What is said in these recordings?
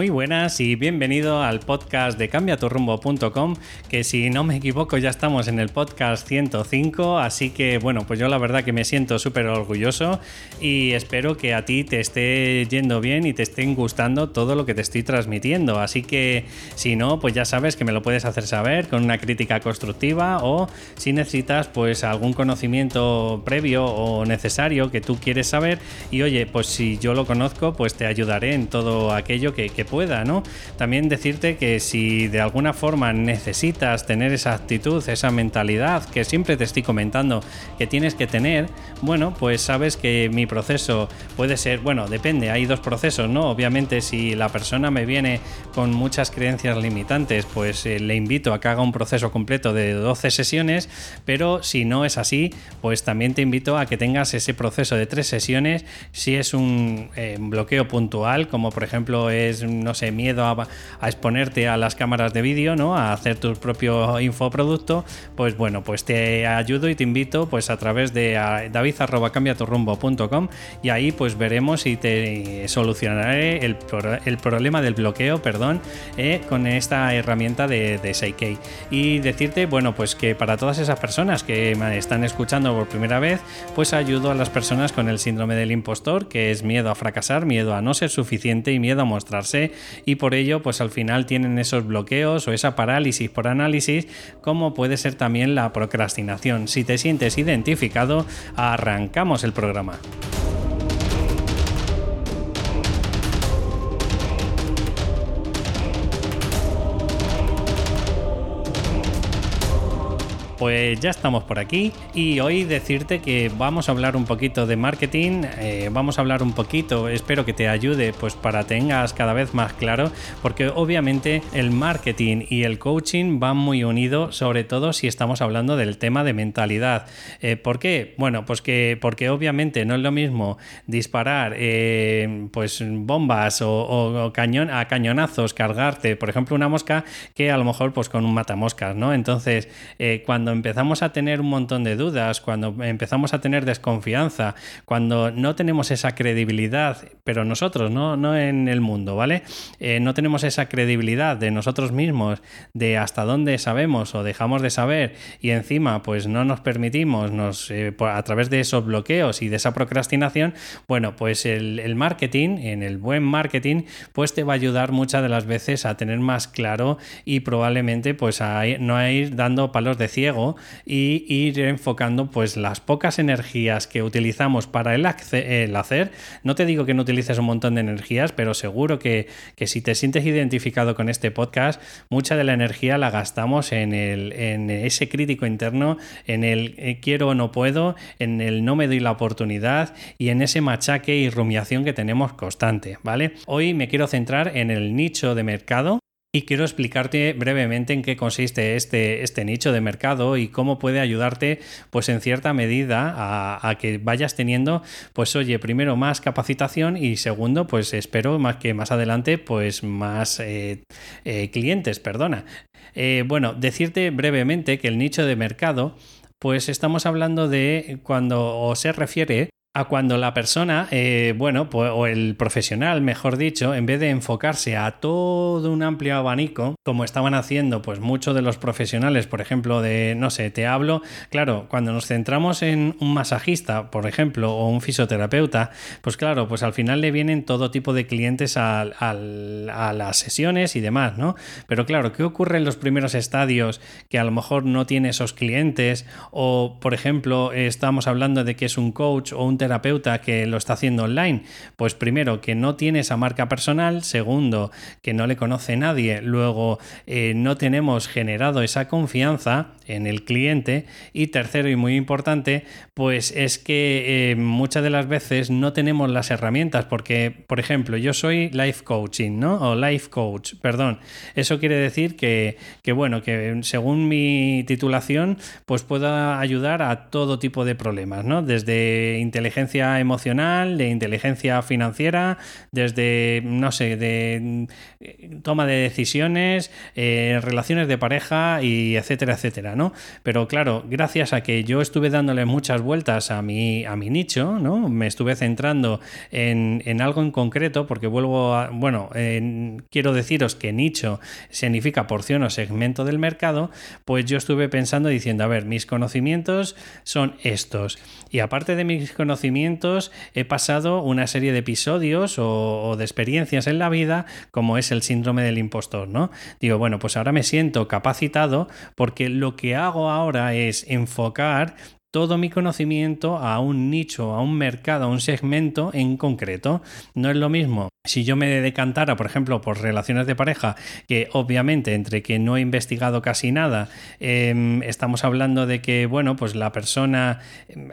Muy buenas y bienvenido al podcast de cambiaturrumbo.com, que si no me equivoco ya estamos en el podcast 105, así que bueno, pues yo la verdad que me siento súper orgulloso y espero que a ti te esté yendo bien y te estén gustando todo lo que te estoy transmitiendo, así que si no, pues ya sabes que me lo puedes hacer saber con una crítica constructiva o si necesitas pues algún conocimiento previo o necesario que tú quieres saber. Y oye, pues si yo lo conozco, pues te ayudaré en todo aquello que pueda, ¿no? También decirte que si de alguna forma necesitas tener esa actitud, esa mentalidad que siempre te estoy comentando que tienes que tener, bueno, pues sabes que mi proceso puede ser, bueno, depende, hay dos procesos, ¿no? Obviamente si la persona me viene con muchas creencias limitantes, pues eh, le invito a que haga un proceso completo de 12 sesiones, pero si no es así, pues también te invito a que tengas ese proceso de tres sesiones si es un eh, bloqueo puntual, como por ejemplo es no sé, miedo a, exponerte a las cámaras de vídeo, ¿no? A hacer tu propio infoproducto, pues bueno, pues te ayudo y te invito pues a través de david.cambiaturrumbo.com y ahí pues veremos y te solucionaré el, problema del bloqueo, perdón, eh, con esta herramienta de, de 6 Y decirte, bueno, pues que para todas esas personas que me están escuchando por primera vez, pues ayudo a las personas con el síndrome del impostor, que es miedo a fracasar, miedo a no ser suficiente y miedo a mostrarse y por ello pues al final tienen esos bloqueos o esa parálisis por análisis como puede ser también la procrastinación. Si te sientes identificado, arrancamos el programa. Pues ya estamos por aquí y hoy decirte que vamos a hablar un poquito de marketing, eh, vamos a hablar un poquito, espero que te ayude pues para tengas cada vez más claro, porque obviamente el marketing y el coaching van muy unidos, sobre todo si estamos hablando del tema de mentalidad. Eh, ¿Por qué? Bueno, pues que porque obviamente no es lo mismo disparar eh, pues bombas o, cañón, a cañonazos, cargarte, por ejemplo, una mosca, que a lo mejor pues con un matamoscas, ¿no? Entonces, cuando empezamos a tener un montón de dudas, cuando empezamos a tener desconfianza, cuando no tenemos esa credibilidad, pero nosotros, no, no en el mundo, ¿vale? Eh, no tenemos esa credibilidad de nosotros mismos, de hasta dónde sabemos o dejamos de saber y encima pues no nos permitimos nos, eh, a través de esos bloqueos y de esa procrastinación, bueno, pues el, marketing, en el buen marketing, pues te va a ayudar muchas de las veces a tener más claro y probablemente pues a no a ir dando palos de ciego y ir enfocando pues las pocas energías que utilizamos para el, hacer. No te digo que no utilices un montón de energías, pero seguro que, si te sientes identificado con este podcast, mucha de la energía la gastamos en, el, en ese crítico interno, en el eh, quiero o no puedo, en el no me doy la oportunidad y en ese machaque y rumiación que tenemos constante, ¿vale? Hoy me quiero centrar en el nicho de mercado y quiero explicarte brevemente en qué consiste este, este nicho de mercado y cómo puede ayudarte, pues en cierta medida, a, que vayas teniendo, pues oye, primero más capacitación y segundo, pues espero más que más adelante, pues más eh, eh, clientes, perdona. Eh, bueno, decirte brevemente que el nicho de mercado, pues estamos hablando de cuando se refiere a cuando la persona, eh, bueno, pues, o el profesional, mejor dicho, en vez de enfocarse a todo un amplio abanico, como estaban haciendo pues muchos de los profesionales, por ejemplo, de, no sé, te hablo, claro, cuando nos centramos en un masajista, por ejemplo, o un fisioterapeuta, pues claro, pues al final le vienen todo tipo de clientes a, a las sesiones y demás, ¿no? Pero claro, ¿qué ocurre en los primeros estadios que a lo mejor no tiene esos clientes? O, por ejemplo, estamos hablando de que es un coach o un terapeuta que lo está haciendo online? Pues primero, que no tiene esa marca personal, segundo, que no le conoce nadie, luego eh, no tenemos generado esa confianza en el cliente y tercero y muy importante, pues es que eh, muchas de las veces no tenemos las herramientas porque, por ejemplo, yo soy life coaching, ¿no? O life coach, perdón. Eso quiere decir que, que bueno, que según mi titulación, pues pueda ayudar a todo tipo de problemas, ¿no? Desde inteligencia inteligencia emocional, de inteligencia financiera, desde, no sé, de eh, toma de decisiones, eh, relaciones de pareja y etcétera, etcétera, ¿no? Pero claro, gracias a que yo estuve dándole muchas vueltas a mi, a mi nicho, ¿no? Me estuve centrando en, en algo en concreto, porque vuelvo a, bueno, quiero deciros que nicho significa porción o segmento del mercado, pues yo estuve pensando diciendo, a ver, mis conocimientos son estos. Y aparte de mis conocimientos, he pasado una serie de episodios o, de experiencias en la vida, como es el síndrome del impostor, ¿no? Digo, bueno, pues ahora me siento capacitado porque lo que hago ahora es enfocar todo mi conocimiento a un nicho, a un mercado, a un segmento en concreto. No es lo mismo si yo me decantara, por ejemplo, por relaciones de pareja, que obviamente entre que no he investigado casi nada, em, estamos hablando de que, bueno, pues la persona,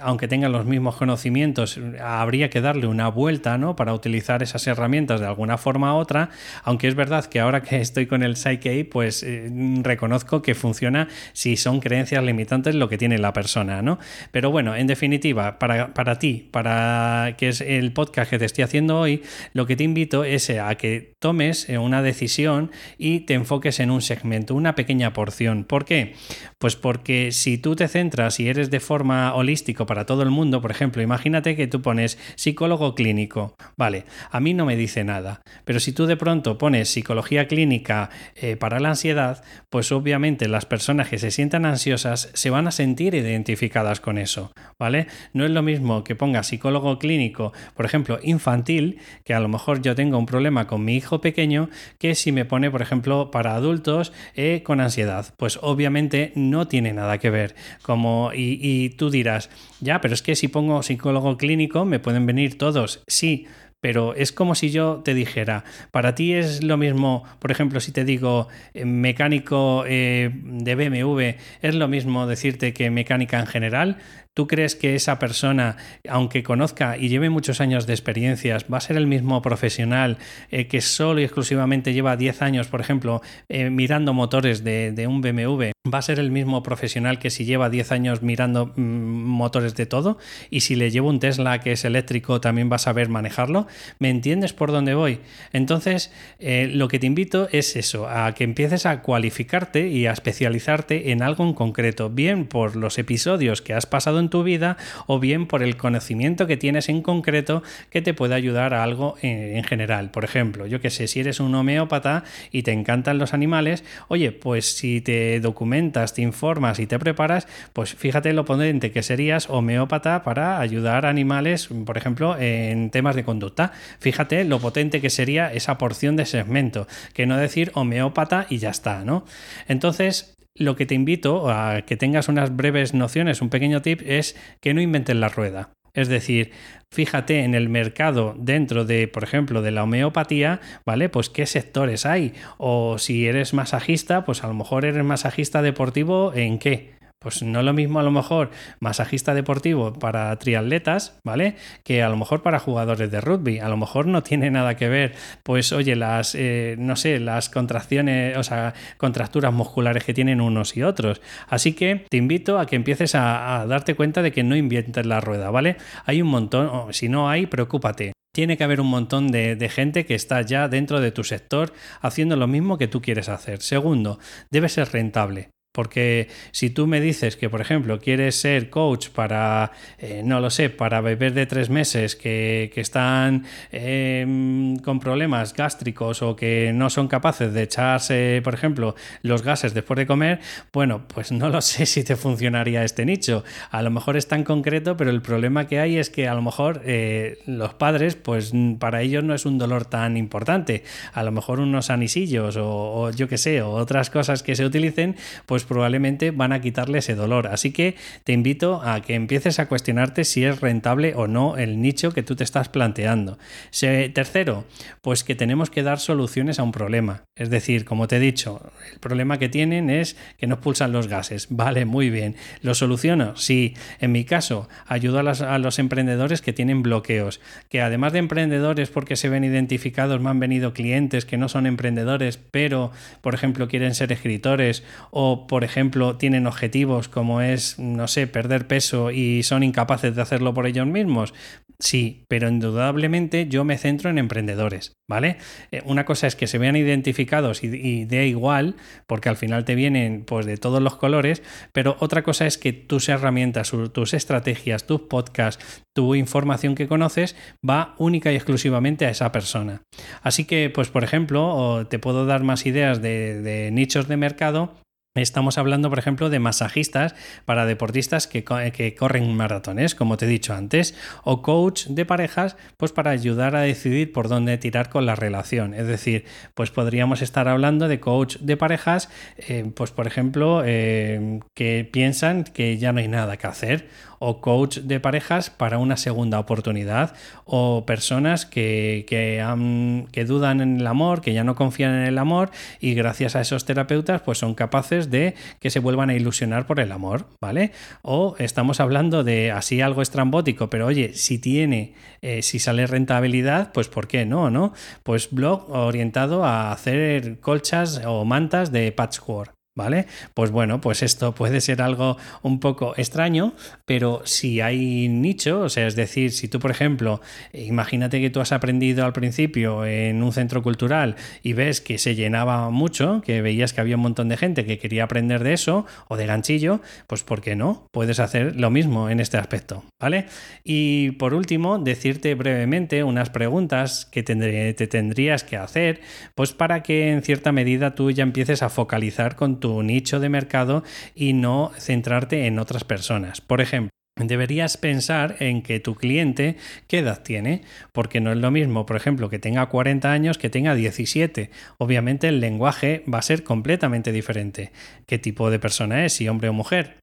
aunque tenga los mismos conocimientos, habría que darle una vuelta, ¿no? Para utilizar esas herramientas de alguna forma u otra, aunque es verdad que ahora que estoy con el Psyche, pues eh, reconozco que funciona si son creencias limitantes lo que tiene la persona, ¿no? Pero bueno, en definitiva, para, para ti, para que es el podcast que te estoy haciendo hoy, lo que te invito es a que tomes eh, una decisión y te enfoques en un segmento, una pequeña porción. ¿Por qué? Pues porque si tú te centras y eres de forma holístico para todo el mundo, por ejemplo, imagínate que tú pones psicólogo clínico. Vale, a mí no me dice nada. Pero si tú de pronto pones psicología clínica eh, para la ansiedad, pues obviamente las personas que se sientan ansiosas se van a sentir identificadas con eso. ¿Vale? No es lo mismo que ponga psicólogo clínico, por ejemplo, infantil, que a lo mejor yo tengo un problema con mi hijo pequeño que si me pone, por ejemplo, para adultos eh, con ansiedad. Pues obviamente no tiene nada que ver. Como, y, y tú dirás, ya, pero es que si pongo psicólogo clínico me pueden venir todos. Sí, pero es como si yo te dijera, para ti es lo mismo, por ejemplo, si te digo eh, mecánico eh, de BMW, es lo mismo decirte que mecánica en general. ¿Tú crees que esa persona, aunque conozca y lleve muchos años de experiencias, va a ser el mismo profesional eh, que solo y exclusivamente lleva 10 años, por ejemplo, mirando motores de, de, un BMW? ¿Va a ser el mismo profesional que si lleva 10 años mirando mm, motores de todo? Y si le llevo un Tesla que es eléctrico, también va a saber manejarlo. ¿Me entiendes por dónde voy? Entonces, eh, lo que te invito es eso, a que empieces a cualificarte y a especializarte en algo en concreto, bien por los episodios que has pasado en tu vida o bien por el conocimiento que tienes en concreto que te puede ayudar a algo en, general. Por ejemplo, yo que sé, si eres un homeópata y te encantan los animales, oye, pues si te documentas, te informas y te preparas, pues fíjate lo potente que serías homeópata para ayudar a animales, por ejemplo, en temas de conducta. Fíjate lo potente que sería esa porción de segmento, que no decir homeópata y ya está, ¿no? Entonces, lo que te invito a que tengas unas breves nociones, un pequeño tip, es que no inventes la rueda. Es decir, fíjate en el mercado dentro de, por ejemplo, de la homeopatía, ¿vale? Pues qué sectores hay. O si eres masajista, pues a lo mejor eres masajista deportivo en qué. Pues no lo mismo a lo mejor masajista deportivo para triatletas, ¿vale? Que a lo mejor para jugadores de rugby. A lo mejor no tiene nada que ver, pues oye, las, eh, no sé, las contracciones, o sea, contracturas musculares que tienen unos y otros. Así que te invito a que empieces a, darte cuenta de que no inviertes la rueda, ¿vale? Hay un montón, si no hay, preocúpate tiene que haber un montón de, de, gente que está ya dentro de tu sector haciendo lo mismo que tú quieres hacer. Segundo, debe ser rentable. Porque si tú me dices que, por ejemplo, quieres ser coach para, eh, no lo sé, para bebés de tres meses que, están em, con problemas gástricos o que no son capaces de echarse, por ejemplo, los gases después de comer, bueno, pues no lo sé si te funcionaría este nicho. A lo mejor es tan concreto, pero el problema que hay es que a lo mejor eh, los padres, pues para ellos no es un dolor tan importante. A lo mejor unos anisillos o, o yo qué sé, o otras cosas que se utilicen, pues probablemente van a quitarle ese dolor. Así que te invito a que empieces a cuestionarte si es rentable o no el nicho que tú te estás planteando. tercero, pues que tenemos que dar soluciones a un problema. Es decir, como te he dicho, el problema que tienen es que no expulsan los gases. Vale, muy bien. ¿Lo soluciono? Sí. En mi caso, ayudo a, a los emprendedores que tienen bloqueos. Que además de emprendedores porque se ven identificados, me han venido clientes que no son emprendedores, pero, por ejemplo, quieren ser escritores o por ejemplo, tienen objetivos como es, no sé, perder peso y son incapaces de hacerlo por ellos mismos. Sí, pero indudablemente yo me centro en emprendedores, ¿vale? Eh, una cosa es que se vean identificados y, y de igual, porque al final te vienen pues de todos los colores, pero otra cosa es que tus herramientas, tus estrategias, tus podcasts, tu información que conoces va única y exclusivamente a esa persona. Así que, pues por ejemplo, te puedo dar más ideas de, de nichos de mercado Estamos hablando, por ejemplo, de masajistas para deportistas que, corren maratones, como te he dicho antes, o coach de parejas, pues para ayudar a decidir por dónde tirar con la relación. Es decir, pues podríamos estar hablando de coach de parejas, eh, pues por ejemplo, eh, que piensan que ya no hay nada que hacer, o coach de parejas para una segunda oportunidad o personas que, que, dudan en el amor, que ya no confían en el amor y gracias a esos terapeutas pues son capaces de que se vuelvan a ilusionar por el amor, ¿vale? O estamos hablando de así algo estrambótico, pero oye, si tiene, eh, si sale rentabilidad, pues ¿por qué no, no? Pues blog orientado a hacer colchas o mantas de patchwork. ¿Vale? Pues bueno, pues esto puede ser algo un poco extraño, pero si hay nicho, o sea, es decir, si tú, por ejemplo, imagínate que tú has aprendido al principio en un centro cultural y ves que se llenaba mucho, que veías que había un montón de gente que quería aprender de eso o de ganchillo, pues ¿por qué no? Puedes hacer lo mismo en este aspecto, ¿vale? Y por último, decirte brevemente unas preguntas que te tendrías que hacer, pues para que en cierta medida tú ya empieces a focalizar con tu nicho de mercado y no centrarte en otras personas. Por ejemplo, Deberías pensar en que tu cliente qué edad tiene, porque no es lo mismo, por ejemplo, que tenga 40 años que tenga 17. Obviamente el lenguaje va a ser completamente diferente. ¿Qué tipo de persona es, si hombre o mujer?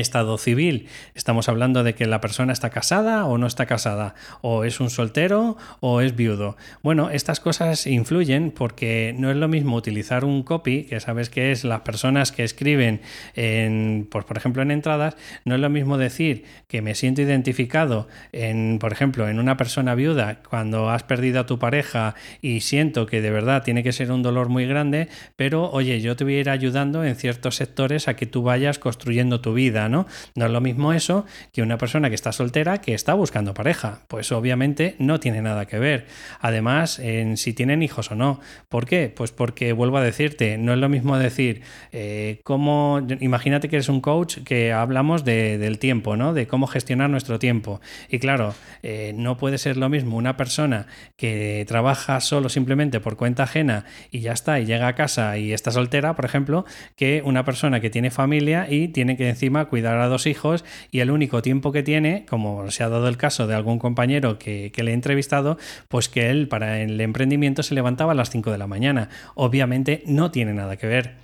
Estado civil. Estamos hablando de que la persona está casada o no está casada, o es un soltero o es viudo. Bueno, estas cosas influyen porque no es lo mismo utilizar un copy, que sabes que es las personas que escriben en, pues, por ejemplo, en entradas, no es lo mismo decir que me siento identificado en, por ejemplo, en una persona viuda cuando has perdido a tu pareja y siento que de verdad tiene que ser un dolor muy grande, pero oye, yo te voy a ir ayudando en ciertos sectores a que tú vayas construyendo tu vida ¿no? No es lo mismo eso que una persona que está soltera que está buscando pareja. Pues obviamente no tiene nada que ver. Además, en si tienen hijos o no. ¿Por qué? Pues porque vuelvo a decirte, no es lo mismo decir eh, cómo. Imagínate que eres un coach que hablamos del tiempo, ¿no? De cómo gestionar nuestro tiempo. Y claro, eh, no puede ser lo mismo una persona que trabaja solo simplemente por cuenta ajena y ya está, y llega a casa y está soltera, por ejemplo, que una persona que tiene familia y tiene que encima cuidar a dos hijos y el único tiempo que tiene, como se ha dado el caso de algún compañero que, le he entrevistado, pues que él para el emprendimiento se levantaba a las 5 de la mañana. Obviamente no tiene nada que ver.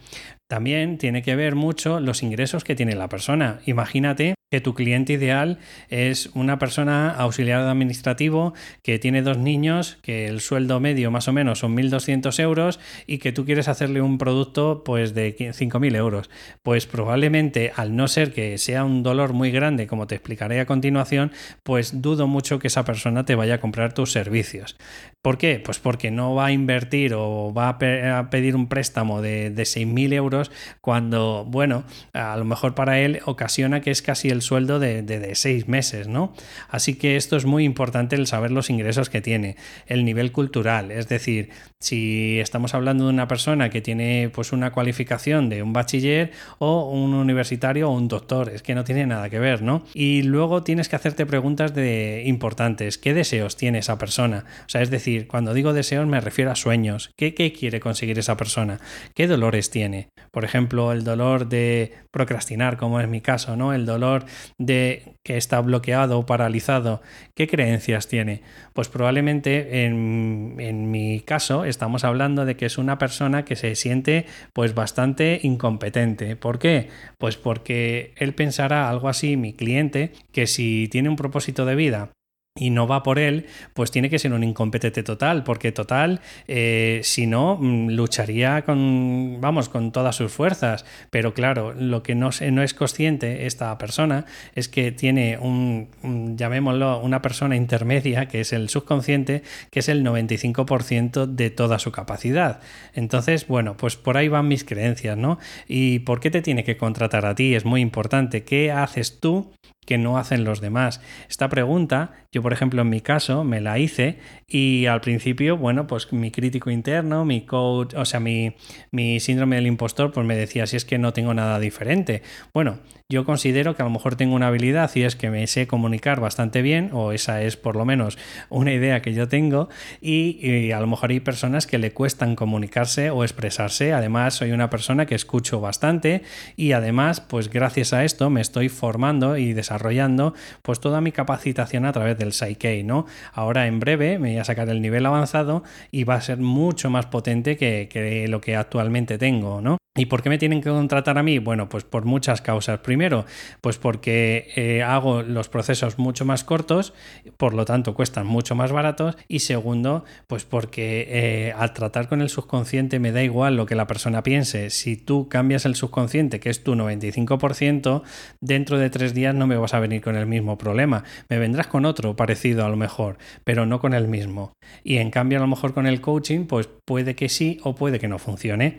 También tiene que ver mucho los ingresos que tiene la persona. Imagínate que tu cliente ideal es una persona auxiliar administrativo que tiene dos niños, que el sueldo medio más o menos son 1.200 euros y que tú quieres hacerle un producto pues de 5.000 euros. Pues probablemente al no ser que sea un dolor muy grande, como te explicaré a continuación, pues dudo mucho que esa persona te vaya a comprar tus servicios. ¿Por qué? Pues porque no va a invertir o va a, pedir un préstamo de, de 6.000 euros cuando, bueno, a lo mejor para él ocasiona que es casi el sueldo de, de, seis meses, ¿no? Así que esto es muy importante el saber los ingresos que tiene, el nivel cultural, es decir, si estamos hablando de una persona que tiene pues una cualificación de un bachiller o un universitario o un doctor, es que no tiene nada que ver, ¿no? Y luego tienes que hacerte preguntas de importantes, ¿qué deseos tiene esa persona? O sea, es decir, cuando digo deseos me refiero a sueños, ¿qué, qué quiere conseguir esa persona? ¿Qué dolores tiene? Por ejemplo, el dolor de procrastinar, como es mi caso, ¿no? El dolor de que está bloqueado o paralizado, ¿qué creencias tiene? Pues probablemente en, en, mi caso estamos hablando de que es una persona que se siente pues bastante incompetente. ¿Por qué? Pues porque él pensará algo así, mi cliente, que si tiene un propósito de vida y no va por él, pues tiene que ser un incompetente total, porque total, eh, si no, mm, lucharía con, vamos, con todas sus fuerzas. Pero claro, lo que no, no es consciente esta persona es que tiene un, llamémoslo, una persona intermedia, que es el subconsciente, que es el 95% de toda su capacidad. Entonces, bueno, pues por ahí van mis creencias, ¿no? ¿Y por qué te tiene que contratar a ti? Es muy importante. ¿Qué haces tú que no hacen los demás? Esta pregunta, yo por ejemplo en mi caso me la hice y al principio, bueno, pues mi crítico interno, mi coach, o sea, mi, mi síndrome del impostor, pues me decía, si es que no tengo nada diferente. Bueno, yo considero que a lo mejor tengo una habilidad y es que me sé comunicar bastante bien, o esa es por lo menos una idea que yo tengo, y, a lo mejor hay personas que le cuestan comunicarse o expresarse. Además, soy una persona que escucho bastante y además, pues gracias a esto me estoy formando y desarrollando pues toda mi capacitación a través del Psyche, ¿no? Ahora en breve me voy a sacar el nivel avanzado y va a ser mucho más potente que, que lo que actualmente tengo, ¿no? ¿Y por qué me tienen que contratar a mí? Bueno, pues por muchas causas. Primero, pues porque eh, hago los procesos mucho más cortos, por lo tanto cuestan mucho más baratos. Y segundo, pues porque eh, al tratar con el subconsciente me da igual lo que la persona piense. Si tú cambias el subconsciente, que es tu 95%, dentro de tres días no me vas a venir con el mismo problema. Me vendrás con otro parecido a lo mejor, pero no con el mismo. Y en cambio, a lo mejor con el coaching, pues puede que sí o puede que no funcione.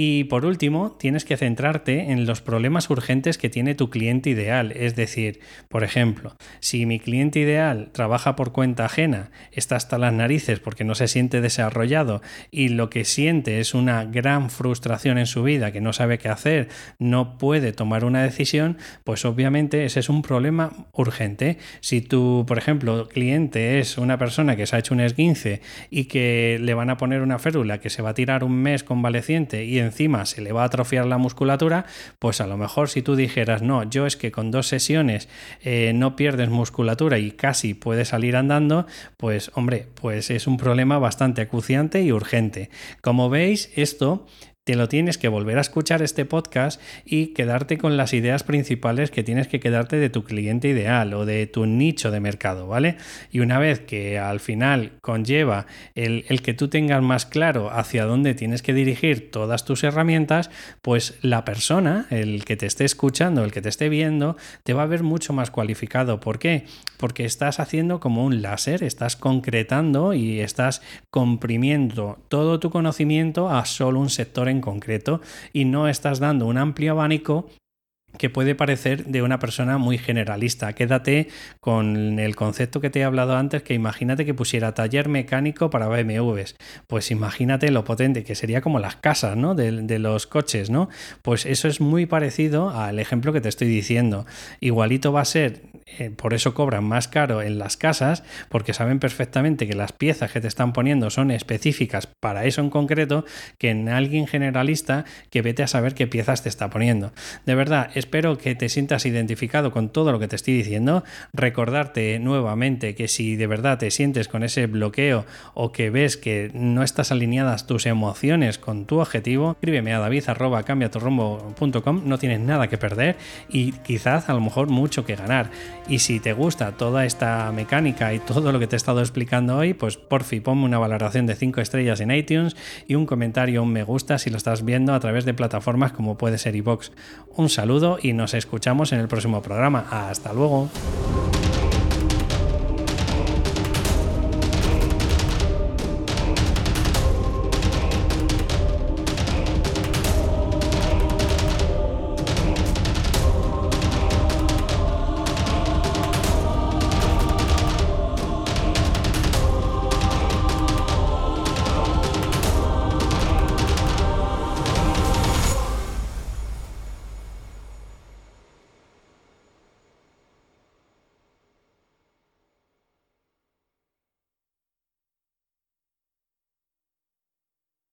Y por último, tienes que centrarte en los problemas urgentes que tiene tu cliente ideal. Es decir, por ejemplo, si mi cliente ideal trabaja por cuenta ajena, está hasta las narices porque no se siente desarrollado y lo que siente es una gran frustración en su vida, que no sabe qué hacer, no puede tomar una decisión, pues obviamente ese es un problema urgente. Si tu, por ejemplo, cliente es una persona que se ha hecho un esguince y que le van a poner una férula que se va a tirar un mes convaleciente y encima se le va a atrofiar la musculatura, pues a lo mejor si tú dijeras, no, yo es que con dos sesiones eh, no pierdes musculatura y casi puedes salir andando, pues hombre, pues es un problema bastante acuciante y urgente. Como veis, esto te lo tienes que volver a escuchar este podcast y quedarte con las ideas principales que tienes que quedarte de tu cliente ideal o de tu nicho de mercado, ¿vale? Y una vez que al final conlleva el, que tú tengas más claro hacia dónde tienes que dirigir todas tus herramientas, pues la persona, el que te esté escuchando, el que te esté viendo, te va a ver mucho más cualificado. ¿Por qué? Porque estás haciendo como un láser, estás concretando y estás comprimiendo todo tu conocimiento a solo un sector en concreto y no estás dando un amplio abanico que puede parecer de una persona muy generalista. Quédate con el concepto que te he hablado antes, que imagínate que pusiera taller mecánico para BMWs. Pues imagínate lo potente que sería como las casas, ¿no? De, los coches, ¿no? Pues eso es muy parecido al ejemplo que te estoy diciendo. Igualito va a ser, eh, por eso cobran más caro en las casas, porque saben perfectamente que las piezas que te están poniendo son específicas para eso en concreto, que en alguien generalista que vete a saber qué piezas te está poniendo. De verdad, espero que te sientas identificado con todo lo que te estoy diciendo. Recordarte nuevamente que si de verdad te sientes con ese bloqueo o que ves que no estás alineadas tus emociones con tu objetivo, escríbeme a david no tienes nada que perder y quizás a lo mejor mucho que ganar. Y si te gusta toda esta mecánica y todo lo que te he estado explicando hoy, pues por fin ponme una valoración de 5 estrellas en iTunes y un comentario, un me gusta si lo estás viendo a través de plataformas como puede ser iVoox. Un saludo y nos escuchamos en el próximo programa. Hasta luego.